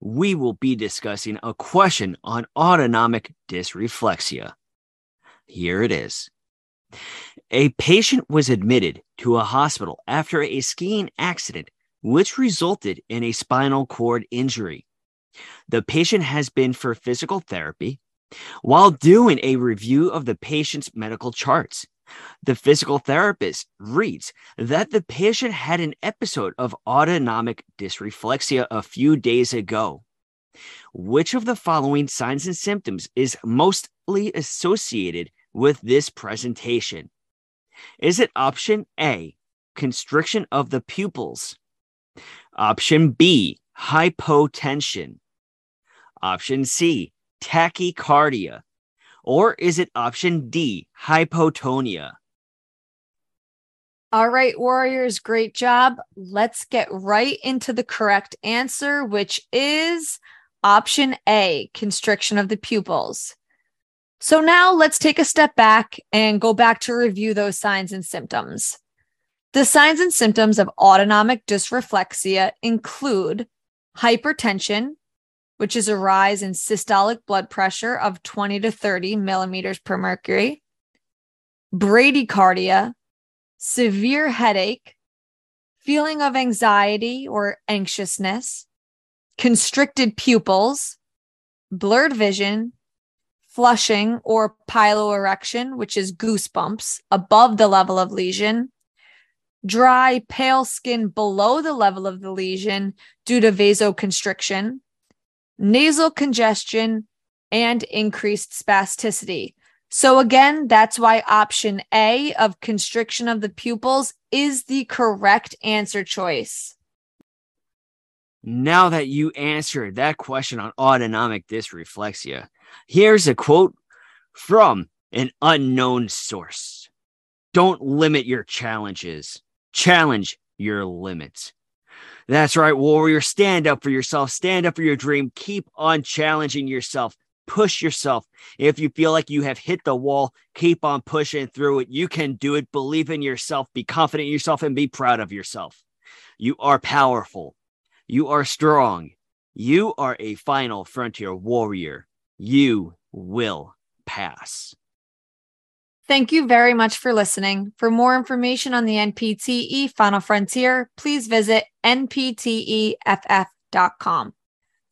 we will be discussing a question on autonomic dysreflexia. Here it is. A patient was admitted to a hospital after a skiing accident, which resulted in a spinal cord injury. The patient has been for physical therapy. While doing a review of the patient's medical charts, the physical therapist reads that the patient had an episode of autonomic dysreflexia a few days ago. Which of the following signs and symptoms is mostly associated with this presentation? Is it option A, constriction of the pupils? Option B, hypotension? Option C, tachycardia? Or is it option D, hypotonia? All right, Warriors, great job. Let's get right into the correct answer, which is option A, constriction of the pupils. So now let's take a step back and go back to review those signs and symptoms. The signs and symptoms of autonomic dysreflexia include hypertension, which is a rise in systolic blood pressure of 20 to 30 millimeters per mercury, bradycardia, severe headache, feeling of anxiety or anxiousness, constricted pupils, blurred vision, flushing or piloerection, which is goosebumps above the level of lesion, dry, pale skin below the level of the lesion due to vasoconstriction, nasal congestion, and increased spasticity. So, again, that's why option A of constriction of the pupils is the correct answer choice. Now that you answered that question on autonomic dysreflexia, here's a quote from an unknown source Don't limit your challenges, challenge your limits. That's right, warrior. Stand up for yourself. Stand up for your dream. Keep on challenging yourself. Push yourself. If you feel like you have hit the wall, keep on pushing through it. You can do it. Believe in yourself. Be confident in yourself and be proud of yourself. You are powerful. You are strong. You are a final frontier warrior. You will pass. Thank you very much for listening. For more information on the NPTE Final Frontier, please visit npteff.com.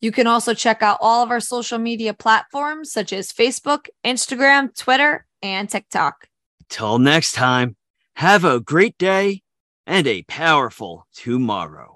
You can also check out all of our social media platforms such as Facebook, Instagram, Twitter, and TikTok. Till next time, have a great day and a powerful tomorrow.